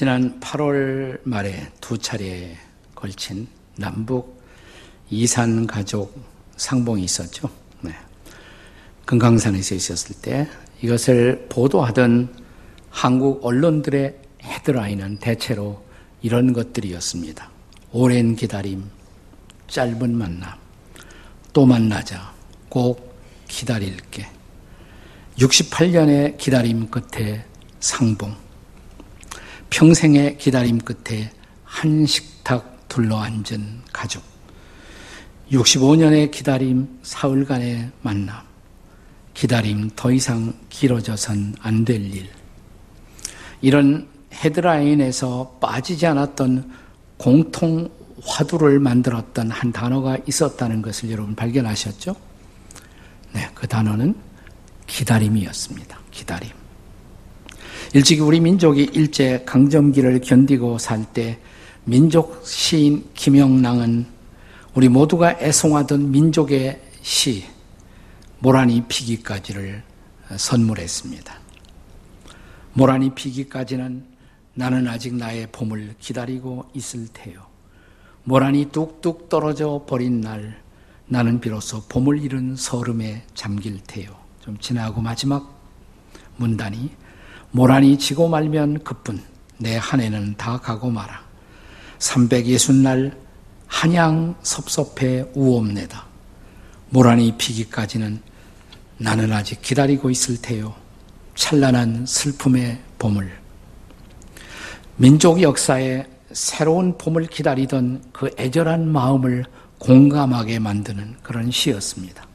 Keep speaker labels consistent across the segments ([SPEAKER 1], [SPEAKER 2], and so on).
[SPEAKER 1] 지난 8월 말에 두 차례에 걸친 남북 이산 가족 상봉이 있었죠. 네. 금강산에서 있었을 때 이것을 보도하던 한국 언론들의 헤드라인은 대체로 이런 것들이었습니다. 오랜 기다림, 짧은 만남, 또 만나자, 꼭 기다릴게. 68년의 기다림 끝에 상봉. 평생의 기다림 끝에 한 식탁 둘러앉은 가족. 65년의 기다림, 사흘간의 만남. 기다림 더 이상 길어져선 안 될 일. 이런 헤드라인에서 빠지지 않았던 공통 화두를 만들었던 한 단어가 있었다는 것을 여러분 발견하셨죠? 네, 그 단어는 기다림이었습니다. 기다림. 일찍이 우리 민족이 일제 강점기를 견디고 살 때 민족 시인 김영랑은 우리 모두가 애송하던 민족의 시 모란이 피기까지를 선물했습니다. 모란이 피기까지는 나는 아직 나의 봄을 기다리고 있을 테요. 모란이 뚝뚝 떨어져 버린 날 나는 비로소 봄을 잃은 서름에 잠길 테요. 좀 지나고 마지막 문단이 모란이 지고 말면 그뿐 내 한 해는 다 가고 마라. 360날 한양 섭섭해 우옵내다. 모란이 피기까지는 나는 아직 기다리고 있을 테요. 찬란한 슬픔의 봄을. 민족 역사에 새로운 봄을 기다리던 그 애절한 마음을 공감하게 만드는 그런 시였습니다.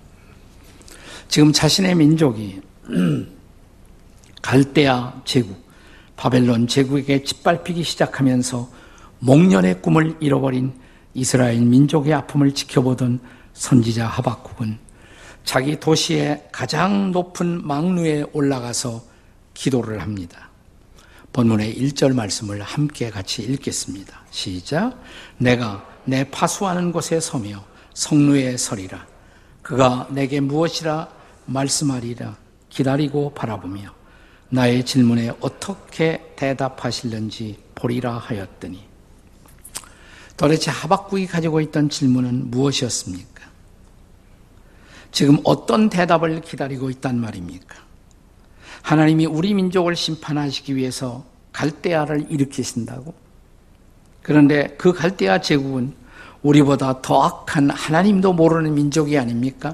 [SPEAKER 1] 지금 자신의 민족이 갈대아 제국, 바벨론 제국에게 짓밟히기 시작하면서 목련의 꿈을 잃어버린 이스라엘 민족의 아픔을 지켜보던 선지자 하박국은 자기 도시의 가장 높은 망루에 올라가서 기도를 합니다. 본문의 1절 말씀을 함께 같이 읽겠습니다. 시작. 내가 내 파수하는 곳에 서며 성루에 서리라. 그가 내게 무엇이라 말씀하리라. 기다리고 바라보며 나의 질문에 어떻게 대답하실는지 보리라 하였더니 도대체 하박국이 가지고 있던 질문은 무엇이었습니까? 지금 어떤 대답을 기다리고 있단 말입니까? 하나님이 우리 민족을 심판하시기 위해서 갈대아를 일으키신다고? 그런데 그 갈대아 제국은 우리보다 더 악한 하나님도 모르는 민족이 아닙니까?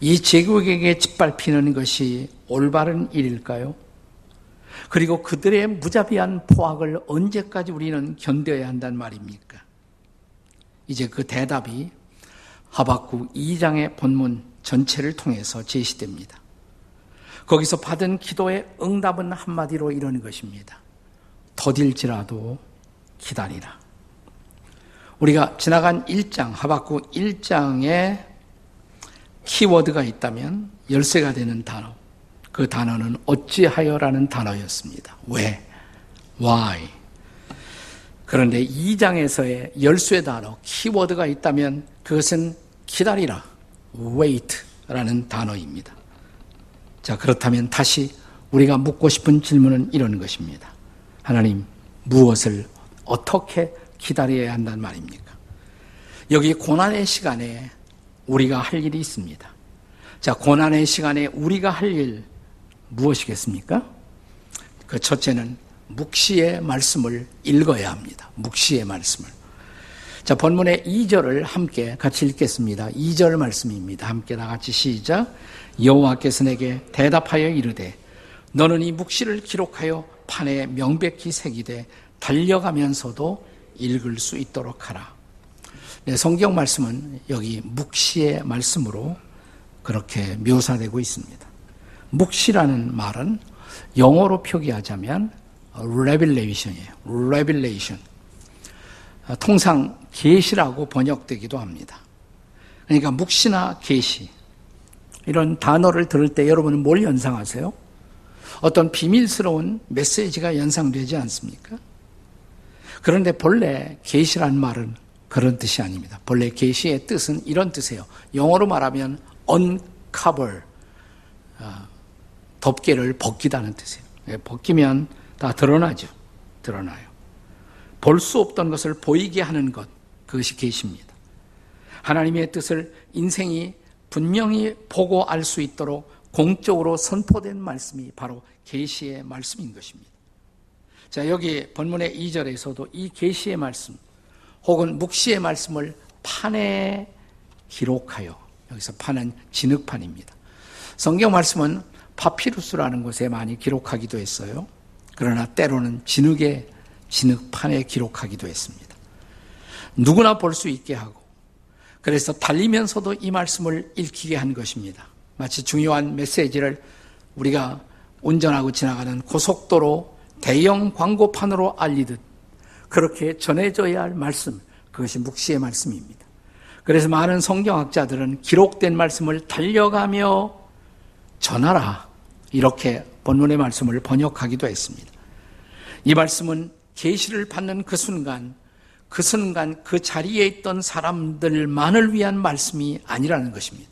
[SPEAKER 1] 이 제국에게 짓밟히는 것이 올바른 일일까요? 그리고 그들의 무자비한 포악을 언제까지 우리는 견뎌야 한단 말입니까? 이제 그 대답이 하박국 2장의 본문 전체를 통해서 제시됩니다. 거기서 받은 기도의 응답은 한마디로 이러는 것입니다. 더딜지라도 기다리라. 우리가 지나간 1장, 하박국 1장에 키워드가 있다면 열쇠가 되는 단어. 그 단어는 어찌하여라는 단어였습니다. 왜? Why? 그런데 2장에서의 열쇠 단어, 키워드가 있다면 그것은 기다리라. wait라는 단어입니다. 자, 그렇다면 다시 우리가 묻고 싶은 질문은 이런 것입니다. 하나님, 무엇을 어떻게 기다려야 한단 말입니까? 여기 고난의 시간에 우리가 할 일이 있습니다. 자, 고난의 시간에 우리가 할 일 무엇이겠습니까? 그 첫째는 묵시의 말씀을 읽어야 합니다. 묵시의 말씀을. 자, 본문의 2절을 함께 같이 읽겠습니다. 2절 말씀입니다. 함께 다 같이 시작. 여호와께서 내게 대답하여 이르되 너는 이 묵시를 기록하여 판에 명백히 새기되 달려가면서도 읽을 수 있도록 하라. 네, 성경 말씀은 여기 묵시의 말씀으로 그렇게 묘사되고 있습니다. 묵시라는 말은 영어로 표기하자면 revelation이에요. revelation. 통상 계시라고 번역되기도 합니다. 그러니까 묵시나 계시 이런 단어를 들을 때 여러분은 뭘 연상하세요? 어떤 비밀스러운 메시지가 연상되지 않습니까? 그런데 본래 계시란 말은 그런 뜻이 아닙니다. 본래 계시의 뜻은 이런 뜻이에요. 영어로 말하면 uncover 어, 덮개를 벗기다는 뜻이에요. 예, 벗기면 다 드러나죠. 드러나요. 볼 수 없던 것을 보이게 하는 것, 그것이 계시입니다. 하나님의 뜻을 인생이 분명히 보고 알 수 있도록 공적으로 선포된 말씀이 바로 계시의 말씀인 것입니다. 자, 여기 본문의 2절에서도 이 계시의 말씀 혹은 묵시의 말씀을 판에 기록하여 여기서 판은 진흙판입니다. 성경 말씀은 파피루스라는 곳에 많이 기록하기도 했어요. 그러나 때로는 진흙에 진흙판에 기록하기도 했습니다. 누구나 볼 수 있게 하고 그래서 달리면서도 이 말씀을 읽히게 한 것입니다. 마치 중요한 메시지를 우리가 운전하고 지나가는 고속도로 대형 광고판으로 알리듯 그렇게 전해져야 할 말씀, 그것이 묵시의 말씀입니다. 그래서 많은 성경학자들은 기록된 말씀을 달려가며 전하라. 이렇게 본문의 말씀을 번역하기도 했습니다. 이 말씀은 계시를 받는 그 순간 그 순간 그 자리에 있던 사람들만을 위한 말씀이 아니라는 것입니다.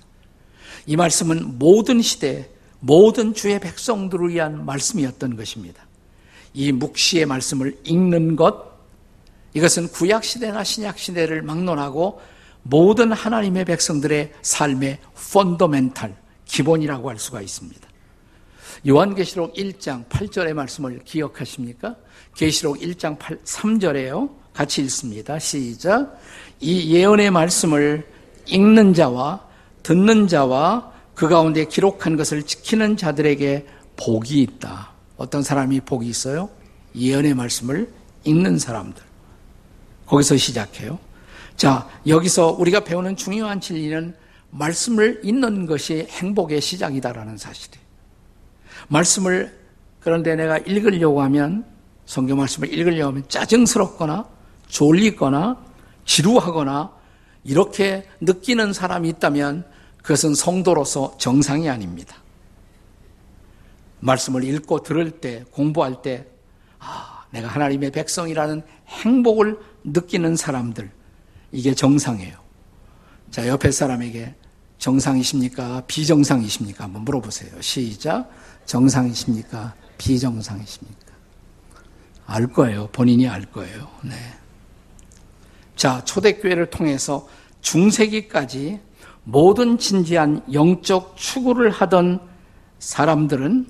[SPEAKER 1] 이 말씀은 모든 시대, 모든 주의 백성들을 위한 말씀이었던 것입니다. 이 묵시의 말씀을 읽는 것, 이것은 구약 시대나 신약 시대를 막론하고 모든 하나님의 백성들의 삶의 펀더멘탈, 기본이라고 할 수가 있습니다. 요한계시록 1장 8절의 말씀을 기억하십니까? 계시록 1장 8, 3절에요. 같이 읽습니다. 시작. 이 예언의 말씀을 읽는 자와 듣는 자와 그 가운데 기록한 것을 지키는 자들에게 복이 있다. 어떤 사람이 복이 있어요? 예언의 말씀을 읽는 사람들. 거기서 시작해요. 자, 여기서 우리가 배우는 중요한 진리는 말씀을 읽는 것이 행복의 시작이다라는 사실이에요. 말씀을 그런데 내가 읽으려고 하면 성경 말씀을 읽으려고 하면 짜증스럽거나 졸리거나 지루하거나 이렇게 느끼는 사람이 있다면 그것은 성도로서 정상이 아닙니다. 말씀을 읽고 들을 때, 공부할 때, 아, 내가 하나님의 백성이라는 행복을 느끼는 사람들, 이게 정상이에요. 자, 옆에 사람에게 정상이십니까? 비정상이십니까? 한번 물어보세요. 시작. 정상이십니까? 비정상이십니까? 알 거예요. 본인이 알 거예요. 네. 자, 초대교회를 통해서 중세기까지 모든 진지한 영적 추구를 하던 사람들은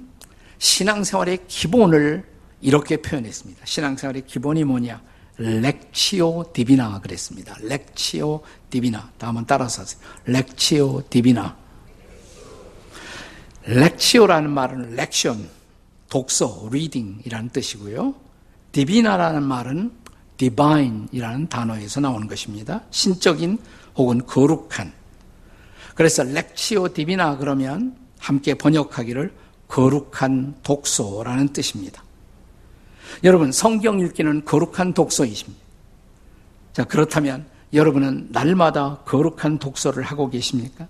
[SPEAKER 1] 신앙생활의 기본을 이렇게 표현했습니다. 신앙생활의 기본이 뭐냐? 렉치오 디비나 그랬습니다. 렉치오 디비나. 다음은 따라서 하세요. 렉치오 디비나. lectio라는 말은 lection, 독서, reading이라는 뜻이고요. divina라는 말은 divine이라는 단어에서 나오는 것입니다. 신적인 혹은 거룩한. 그래서 lectio divina 그러면 함께 번역하기를 거룩한 독서라는 뜻입니다. 여러분, 성경 읽기는 거룩한 독서이십니다. 자, 그렇다면 여러분은 날마다 거룩한 독서를 하고 계십니까?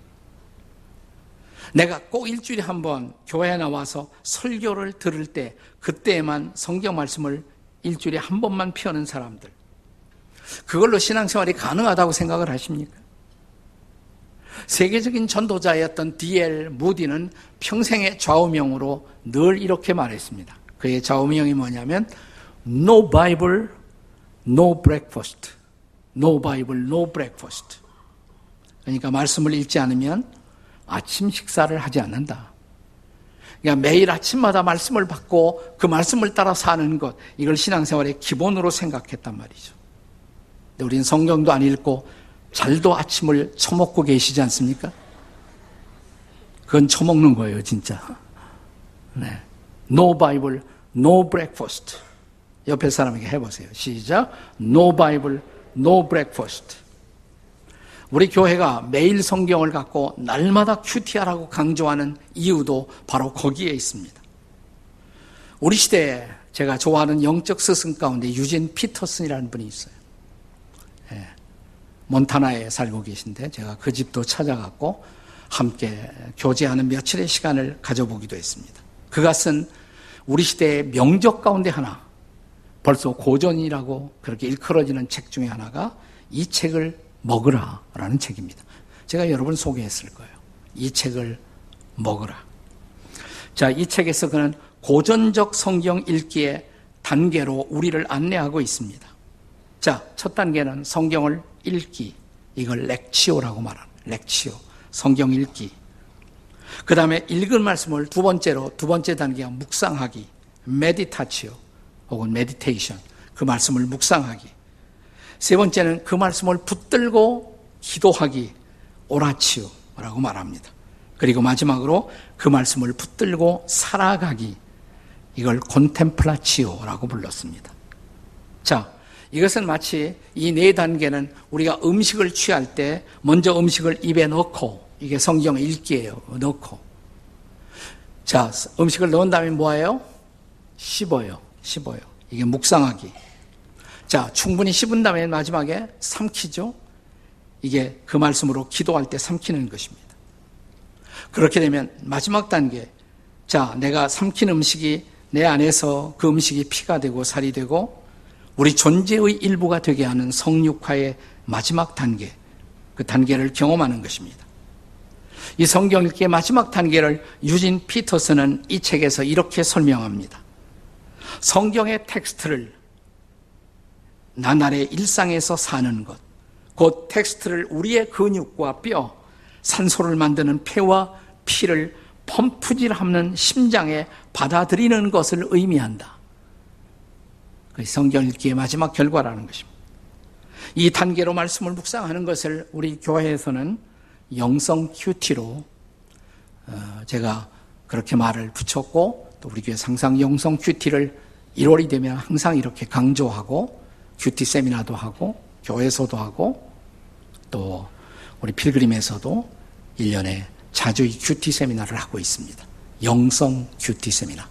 [SPEAKER 1] 내가 꼭 일주일에 한 번 교회에 나와서 설교를 들을 때 그때만 성경 말씀을 일주일에 한 번만 피우는 사람들. 그걸로 신앙생활이 가능하다고 생각을 하십니까? 세계적인 전도자였던 D.L. 무디는 평생의 좌우명으로 늘 이렇게 말했습니다. 그의 좌우명이 뭐냐면 No Bible, No Breakfast. No Bible, No Breakfast. 그러니까 말씀을 읽지 않으면 아침 식사를 하지 않는다. 그러니까 매일 아침마다 말씀을 받고 그 말씀을 따라 사는 것, 이걸 신앙생활의 기본으로 생각했단 말이죠. 근데 우리는 성경도 안 읽고 잘도 아침을 처먹고 계시지 않습니까? 그건 처먹는 거예요, 진짜. 네. No Bible, no breakfast. 옆에 사람에게 해보세요. 시작. No Bible, no breakfast. 우리 교회가 매일 성경을 갖고 날마다 큐티하라고 강조하는 이유도 바로 거기에 있습니다. 우리 시대에 제가 좋아하는 영적 스승 가운데 유진 피터슨이라는 분이 있어요. 예, 몬타나에 살고 계신데 제가 그 집도 찾아갔고 함께 교제하는 며칠의 시간을 가져보기도 했습니다. 그가 쓴 우리 시대의 명적 가운데 하나, 벌써 고전이라고 그렇게 일컬어지는 책 중에 하나가 이 책을 먹으라 라는 책입니다. 제가 여러분 소개했을 거예요. 이 책을 먹으라. 자, 이 책에서 그는 고전적 성경 읽기에 단계로 우리를 안내하고 있습니다. 자, 첫 단계는 성경을 읽기. 이걸 렉치오라고 말하는 렉치오. 성경 읽기. 그 다음에 읽은 말씀을 두 번째로, 두 번째 단계가 묵상하기. meditatio. 혹은 meditation. 그 말씀을 묵상하기. 세 번째는 그 말씀을 붙들고 기도하기. oratio라고 말합니다. 그리고 마지막으로 그 말씀을 붙들고 살아가기. 이걸 contemplatio라고 불렀습니다. 자, 이것은 마치 이 네 단계는 우리가 음식을 취할 때 먼저 음식을 입에 넣고 이게 성경 읽기예요. 넣고. 자, 음식을 넣은 다음에 뭐예요? 씹어요. 씹어요. 이게 묵상하기. 자, 충분히 씹은 다음에 마지막에 삼키죠. 이게 그 말씀으로 기도할 때 삼키는 것입니다. 그렇게 되면 마지막 단계. 자, 내가 삼킨 음식이 내 안에서 그 음식이 피가 되고 살이 되고 우리 존재의 일부가 되게 하는 성육화의 마지막 단계, 그 단계를 경험하는 것입니다. 이 성경 읽기의 마지막 단계를 유진 피터슨은 이 책에서 이렇게 설명합니다. 성경의 텍스트를 나날의 일상에서 사는 것, 곧 텍스트를 우리의 근육과 뼈, 산소를 만드는 폐와 피를 펌프질하는 심장에 받아들이는 것을 의미한다. 그 성경 읽기의 마지막 결과라는 것입니다. 이 단계로 말씀을 묵상하는 것을 우리 교회에서는 영성 QT로 어, 제가 그렇게 말을 붙였고 또 우리 교회 상상 영성 QT를 1월이 되면 항상 이렇게 강조하고 QT 세미나도 하고 교회에서도 하고 또 우리 필그림에서도 1년에 자주 이 QT 세미나를 하고 있습니다. 영성 QT 세미나.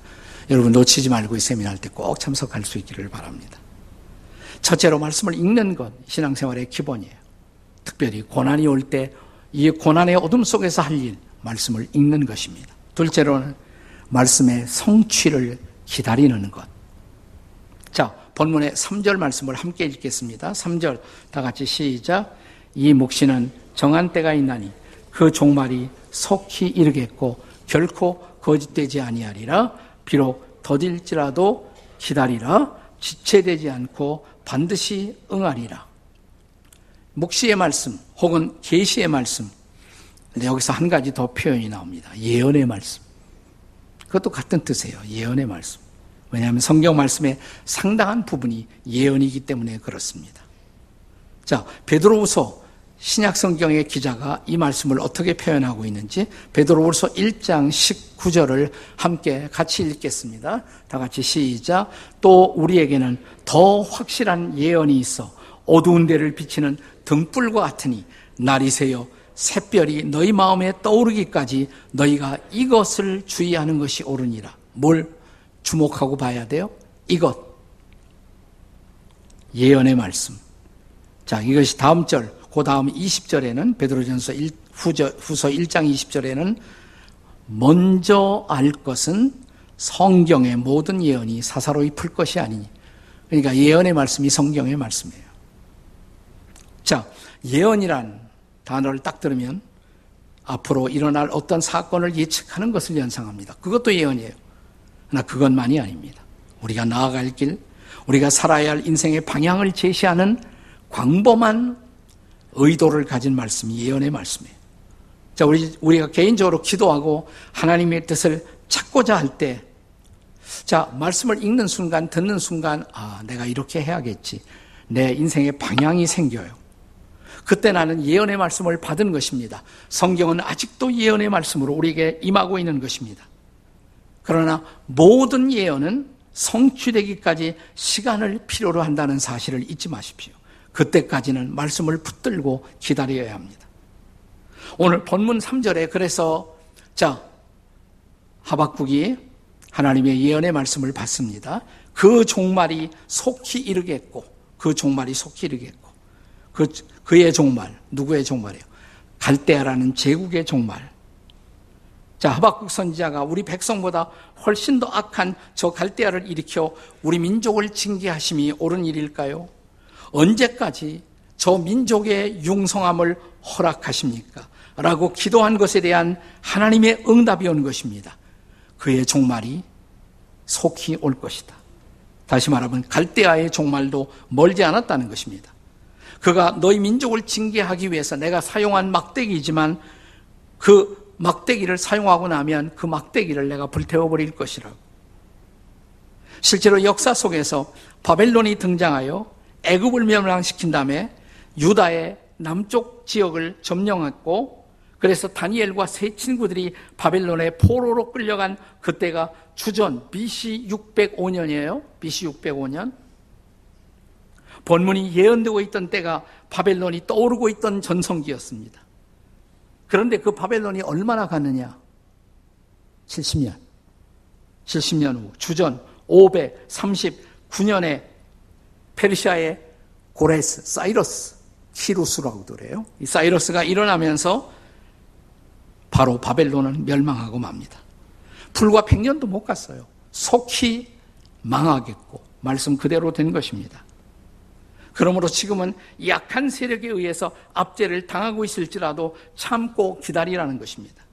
[SPEAKER 1] 여러분 놓치지 말고 이 세미나 할 때 꼭 참석할 수 있기를 바랍니다. 첫째로 말씀을 읽는 것 신앙생활의 기본이에요. 특별히 고난이 올 때 이 고난의 어둠 속에서 할 일, 말씀을 읽는 것입니다. 둘째로는 말씀의 성취를 기다리는 것. 자, 본문의 3절 말씀을 함께 읽겠습니다. 3절 다 같이 시작. 이 묵시는 정한 때가 있나니 그 종말이 속히 이르겠고 결코 거짓되지 아니하리라. 비록 더딜지라도 기다리라. 지체되지 않고 반드시 응하리라. 묵시의 말씀 혹은 계시의 말씀. 근데 여기서 한 가지 더 표현이 나옵니다. 예언의 말씀. 그것도 같은 뜻이에요. 예언의 말씀 왜냐하면 성경 말씀의 상당한 부분이 예언이기 때문에 그렇습니다 자 베드로후서 신약 성경의 기자가 이 말씀을 어떻게 표현하고 있는지 베드로후서 1장 19절을 함께 같이 읽겠습니다. 다 같이 시작. 또 우리에게는 더 확실한 예언이 있어 어두운 데를 비치는 등불과 같으니 날이 새요 샛별이 너희 마음에 떠오르기까지 너희가 이것을 주의하는 것이 옳으니라. 뭘 주목하고 봐야 돼요? 이것. 예언의 말씀. 자, 이것이 다음 절 그 다음 20절에는 베드로전서 후저, 후서 1장 20절에는 먼저 알 것은 성경의 모든 예언이 사사로이 풀 것이 아니니. 그러니까 예언의 말씀이 성경의 말씀이에요. 자, 예언이란 단어를 딱 들으면 앞으로 일어날 어떤 사건을 예측하는 것을 연상합니다. 그것도 예언이에요. 그러나 그것만이 아닙니다. 우리가 나아갈 길, 우리가 살아야 할 인생의 방향을 제시하는 광범한 의도를 가진 말씀이 예언의 말씀이에요. 자, 우리, 우리가 개인적으로 기도하고 하나님의 뜻을 찾고자 할 때, 자, 말씀을 읽는 순간, 듣는 순간, 아, 내가 이렇게 해야겠지. 내 인생의 방향이 생겨요. 그때 나는 예언의 말씀을 받은 것입니다. 성경은 아직도 예언의 말씀으로 우리에게 임하고 있는 것입니다. 그러나 모든 예언은 성취되기까지 시간을 필요로 한다는 사실을 잊지 마십시오. 그때까지는 말씀을 붙들고 기다려야 합니다. 오늘 본문 3절에 그래서 자 하박국이 하나님의 예언의 말씀을 받습니다. 그 종말이 속히 이르겠고 그 종말이 속히 이르겠고 그 그의 종말 누구의 종말이에요? 갈대아라는 제국의 종말. 자 하박국 선지자가 우리 백성보다 훨씬 더 악한 저 갈대아를 일으켜 우리 민족을 징계하심이 옳은 일일까요? 언제까지 저 민족의 융성함을 허락하십니까? 라고 기도한 것에 대한 하나님의 응답이 온 것입니다. 그의 종말이 속히 올 것이다. 다시 말하면 갈대아의 종말도 멀지 않았다는 것입니다. 그가 너희 민족을 징계하기 위해서 내가 사용한 막대기지만 그 막대기를 사용하고 나면 그 막대기를 내가 불태워버릴 것이라고. 실제로 역사 속에서 바벨론이 등장하여 애굽을 멸망시킨 다음에 유다의 남쪽 지역을 점령했고 그래서 다니엘과 세 친구들이 바벨론의 포로로 끌려간 그때가 주전 BC 605년이에요. BC 605년. 본문이 예언되고 있던 때가 바벨론이 떠오르고 있던 전성기였습니다. 그런데 그 바벨론이 얼마나 갔느냐? 70년. 70년 후 주전 539년에 페르시아의 고레스, 사이러스, 키루스라고도 그래요. 이 사이러스가 일어나면서 바로 바벨론은 멸망하고 맙니다. 불과 100년도 못 갔어요. 속히 망하겠고 말씀 그대로 된 것입니다. 그러므로 지금은 약한 세력에 의해서 압제를 당하고 있을지라도 참고 기다리라는 것입니다.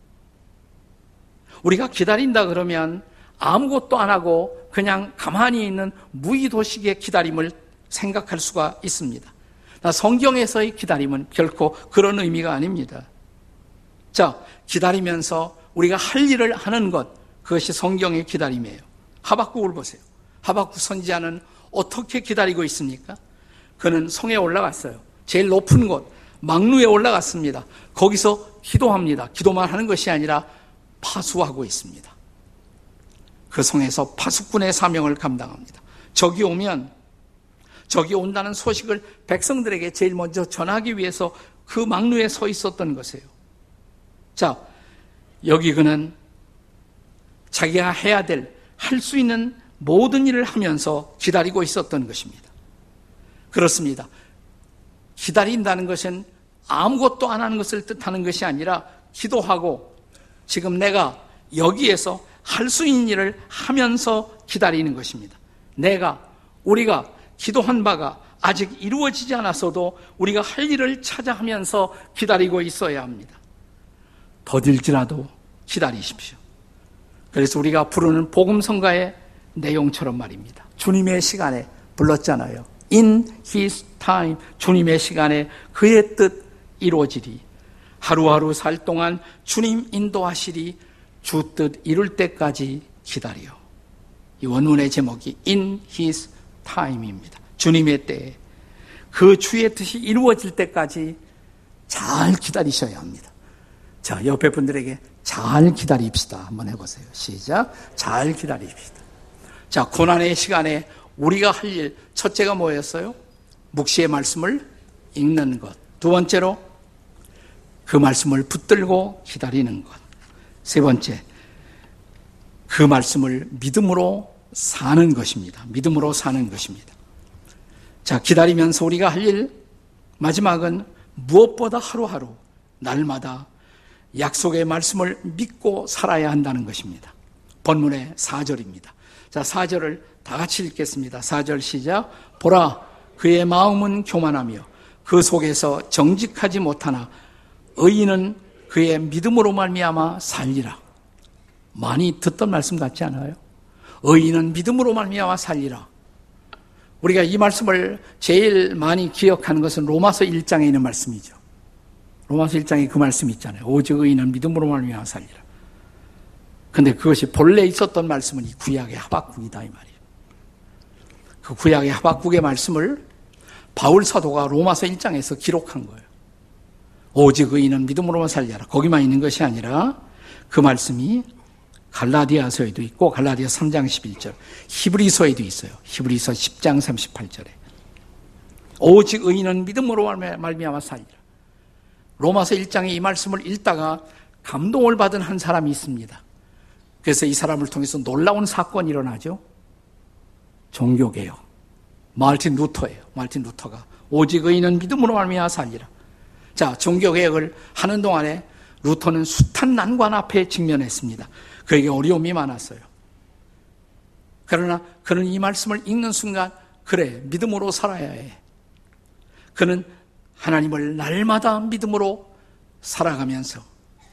[SPEAKER 1] 우리가 기다린다 그러면 아무것도 안 하고 그냥 가만히 있는 무의도식의 기다림을 생각할 수가 있습니다. 성경에서의 기다림은 결코 그런 의미가 아닙니다. 자, 기다리면서 우리가 할 일을 하는 것, 그것이 성경의 기다림이에요. 하박국을 보세요. 하박국 선지자는 어떻게 기다리고 있습니까? 그는 성에 올라갔어요. 제일 높은 곳, 망루에 올라갔습니다. 거기서 기도합니다. 기도만 하는 것이 아니라 파수하고 있습니다. 그 성에서 파수꾼의 사명을 감당합니다. 적이 오면 적이 온다는 소식을 백성들에게 제일 먼저 전하기 위해서 그 망루에 서 있었던 것이에요. 자, 여기 그는 자기가 해야 될, 할 수 있는 모든 일을 하면서 기다리고 있었던 것입니다. 그렇습니다. 기다린다는 것은 아무것도 안 하는 것을 뜻하는 것이 아니라 기도하고 지금 내가 여기에서 할 수 있는 일을 하면서 기다리는 것입니다. 내가, 우리가 기도한 바가 아직 이루어지지 않았어도 우리가 할 일을 찾아 하면서 기다리고 있어야 합니다. 더딜지라도 기다리십시오. 그래서 우리가 부르는 복음성가의 내용처럼 말입니다. 주님의 시간에 불렀잖아요. In His time. 주님의 시간에 그의 뜻 이루어지리. 하루하루 살 동안 주님 인도하시리. 주 뜻 이룰 때까지 기다려. 이 원문의 제목이 In His time입니다. 주님의 때에. 그 주의 뜻이 이루어질 때까지 잘 기다리셔야 합니다. 자, 옆에 분들에게 잘 기다립시다. 한번 해보세요. 시작. 잘 기다립시다. 자, 고난의 시간에 우리가 할 일, 첫째가 뭐였어요? 묵시의 말씀을 읽는 것. 두 번째로 그 말씀을 붙들고 기다리는 것. 세 번째, 그 말씀을 믿음으로 사는 것입니다. 믿음으로 사는 것입니다. 자, 기다리면서 우리가 할 일, 마지막은 무엇보다 하루하루, 날마다 약속의 말씀을 믿고 살아야 한다는 것입니다. 본문의 4절입니다. 자, 4절을 다 같이 읽겠습니다. 4절 시작. 보라, 그의 마음은 교만하며 그 속에서 정직하지 못하나 의인은 그의 믿음으로 말미암아 살리라. 많이 듣던 말씀 같지 않아요? 의인은 믿음으로 말미암아 살리라. 우리가 이 말씀을 제일 많이 기억하는 것은 로마서 1장에 있는 말씀이죠. 로마서 1장에 그 말씀이 있잖아요. 오직 의인은 믿음으로 말미암아 살리라. 근데 그것이 본래 있었던 말씀은 이 구약의 하박국이다 이 말이에요. 그 구약의 하박국의 말씀을 바울 사도가 로마서 1장에서 기록한 거예요. 오직 의인은 믿음으로만 살려라. 거기만 있는 것이 아니라 그 말씀이 갈라디아서에도 있고 갈라디아 3장 11절, 히브리서에도 있어요. 히브리서 10장 38절에. 오직 의인은 믿음으로 말미암아 살리라. 로마서 1장에 이 말씀을 읽다가 감동을 받은 한 사람이 있습니다. 그래서 이 사람을 통해서 놀라운 사건이 일어나죠. 종교개혁. 말틴 루터예요. 말틴 루터가 오직 의인은 믿음으로 말미암아 살리라. 자, 종교개혁을 하는 동안에 루터는 숱한 난관 앞에 직면했습니다. 그에게 어려움이 많았어요. 그러나 그는 이 말씀을 읽는 순간 그래 믿음으로 살아야 해. 그는 하나님을 날마다 믿음으로 살아가면서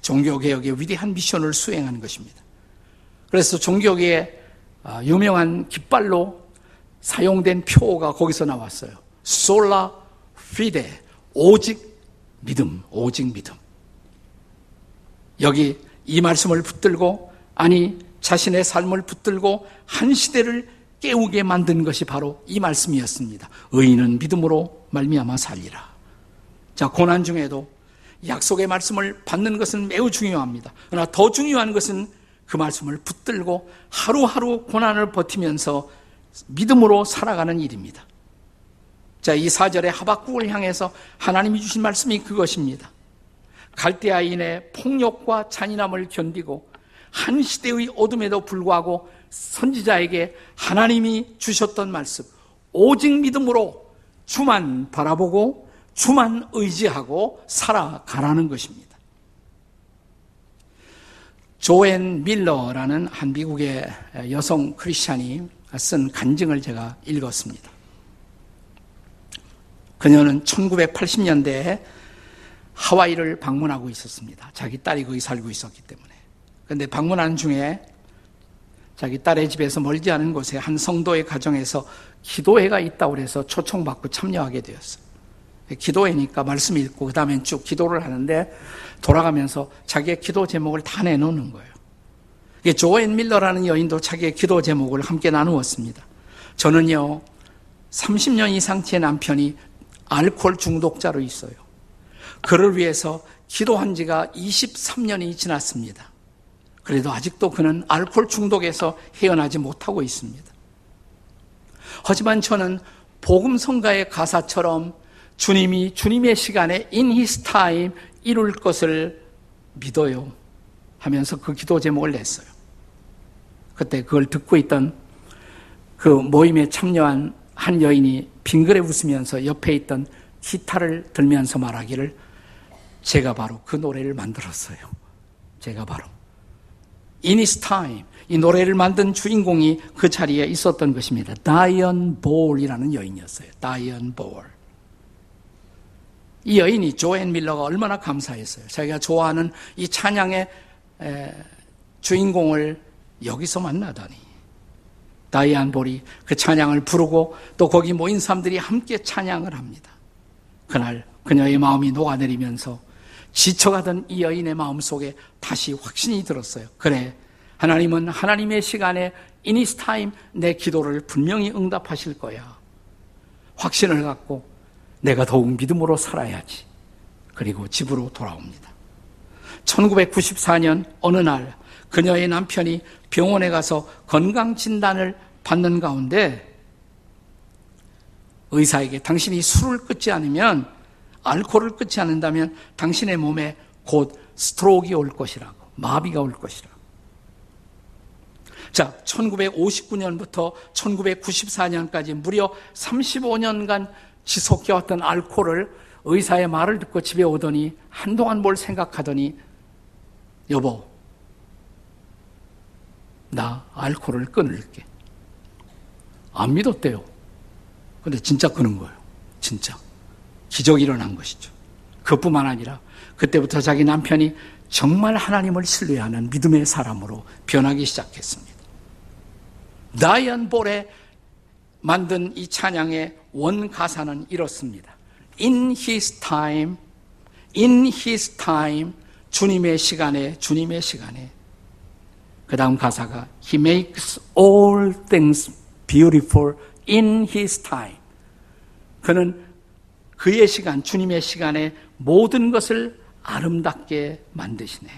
[SPEAKER 1] 종교개혁의 위대한 미션을 수행하는 것입니다. 그래서 종교계의 아, 유명한 깃발로 사용된 표가 거기서 나왔어요. 솔라 피데 오직 믿음, 오직 믿음. 여기 이 말씀을 붙들고 아니 자신의 삶을 붙들고 한 시대를 깨우게 만든 것이 바로 이 말씀이었습니다. 의인은 믿음으로 말미암아 살리라. 자, 고난 중에도 약속의 말씀을 받는 것은 매우 중요합니다. 그러나 더 중요한 것은 그 말씀을 붙들고 하루하루 고난을 버티면서 믿음으로 살아가는 일입니다. 자, 이 사절의 하박국을 향해서 하나님이 주신 말씀이 그것입니다. 갈대아인의 폭력과 잔인함을 견디고 한 시대의 어둠에도 불구하고 선지자에게 하나님이 주셨던 말씀, 오직 믿음으로 주만 바라보고 주만 의지하고 살아가라는 것입니다. 조앤 밀러라는 한 미국의 여성 크리스찬이 쓴 간증을 제가 읽었습니다. 그녀는 1980년대에 하와이를 방문하고 있었습니다. 자기 딸이 거기 살고 있었기 때문에. 그런데 방문하는 중에 자기 딸의 집에서 멀지 않은 곳에 한 성도의 가정에서 기도회가 있다고 해서 초청받고 참여하게 되었어요. 기도회니까 말씀 읽고 그 다음엔 쭉 기도를 하는데 돌아가면서 자기의 기도 제목을 다 내놓는 거예요. 조앤 밀러라는 여인도 자기의 기도 제목을 함께 나누었습니다. 저는요, 30년 이상 제 남편이 알코올 중독자로 있어요. 그를 위해서 기도한 지가 23년이 지났습니다. 그래도 아직도 그는 알코올 중독에서 헤어나지 못하고 있습니다. 하지만 저는 복음성가의 가사처럼 주님이 주님의 시간에 in his time 이룰 것을 믿어요. 하면서 그 기도 제목을 냈어요. 그때 그걸 듣고 있던 그 모임에 참여한 한 여인이 빙그레 웃으면서 옆에 있던 기타를 들면서 말하기를 제가 바로 그 노래를 만들었어요. 제가 바로. In his time. 이 노래를 만든 주인공이 그 자리에 있었던 것입니다. 다이언 볼이라는 여인이었어요. 다이언 볼. 이 여인이 조앤 밀러가 얼마나 감사했어요. 자기가 좋아하는 이 찬양의 주인공을 여기서 만나다니. 다이안 볼이 그 찬양을 부르고 또 거기 모인 사람들이 함께 찬양을 합니다. 그날 그녀의 마음이 녹아내리면서 지쳐가던 이 여인의 마음 속에 다시 확신이 들었어요. 그래. 하나님은 하나님의 시간에 in His time 내 기도를 분명히 응답하실 거야. 확신을 갖고 내가 더욱 믿음으로 살아야지. 그리고 집으로 돌아옵니다. 1994년 어느 날 그녀의 남편이 병원에 가서 건강 진단을 받는 가운데 의사에게 당신이 술을 끊지 않으면 알코올을 끊지 않는다면 당신의 몸에 곧 스트로크가 올 것이라고 마비가 올 것이라고. 자, 1959년부터 1994년까지 무려 35년간 지속해왔던 알코올을 의사의 말을 듣고 집에 오더니 한동안 뭘 생각하더니 여보, 나 알코올을 끊을게. 안 믿었대요. 근데 진짜 끊은 거예요. 진짜. 기적이 일어난 것이죠. 그뿐만 아니라 그때부터 자기 남편이 정말 하나님을 신뢰하는 믿음의 사람으로 변하기 시작했습니다. 다이언 볼의 만든 이 찬양의 원 가사는 이렇습니다. In His time, in His time, 주님의 시간에, 주님의 시간에. 그 다음 가사가 He makes all things beautiful in His time. 그는 그의 시간, 주님의 시간에 모든 것을 아름답게 만드시네.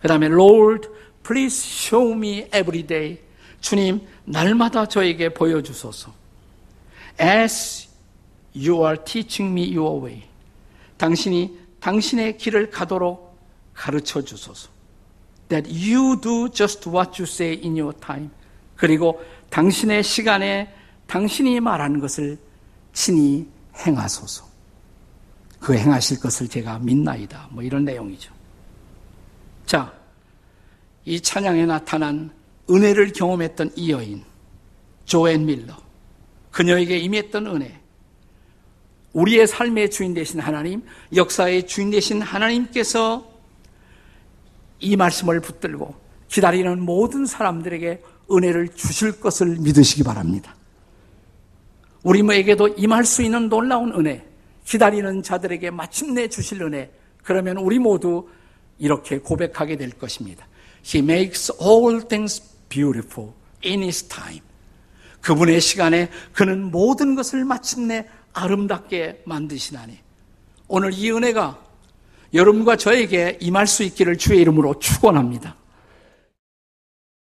[SPEAKER 1] 그 다음에 Lord, please show me every day. 주님, 날마다 저에게 보여주소서. As you are teaching me your way. 당신이 당신의 길을 가도록 가르쳐 주소서. That you do just what you say in your time. 그리고 당신의 시간에 당신이 말하는 것을 친히 행하소서. 그 행하실 것을 제가 믿나이다. 뭐 이런 내용이죠. 자, 이 찬양에 나타난 은혜를 경험했던 이 여인, 조앤 밀러. 그녀에게 임했던 은혜. 우리의 삶의 주인 되신 하나님, 역사의 주인 되신 하나님께서 이 말씀을 붙들고 기다리는 모든 사람들에게 은혜를 주실 것을 믿으시기 바랍니다. 우리에게도 임할 수 있는 놀라운 은혜, 기다리는 자들에게 마침내 주실 은혜, 그러면 우리 모두 이렇게 고백하게 될 것입니다. He makes all things beautiful in His time. 그분의 시간에 그는 모든 것을 마침내 아름답게 만드시나니. 오늘 이 은혜가 여러분과 저에게 임할 수 있기를 주의 이름으로 축원합니다.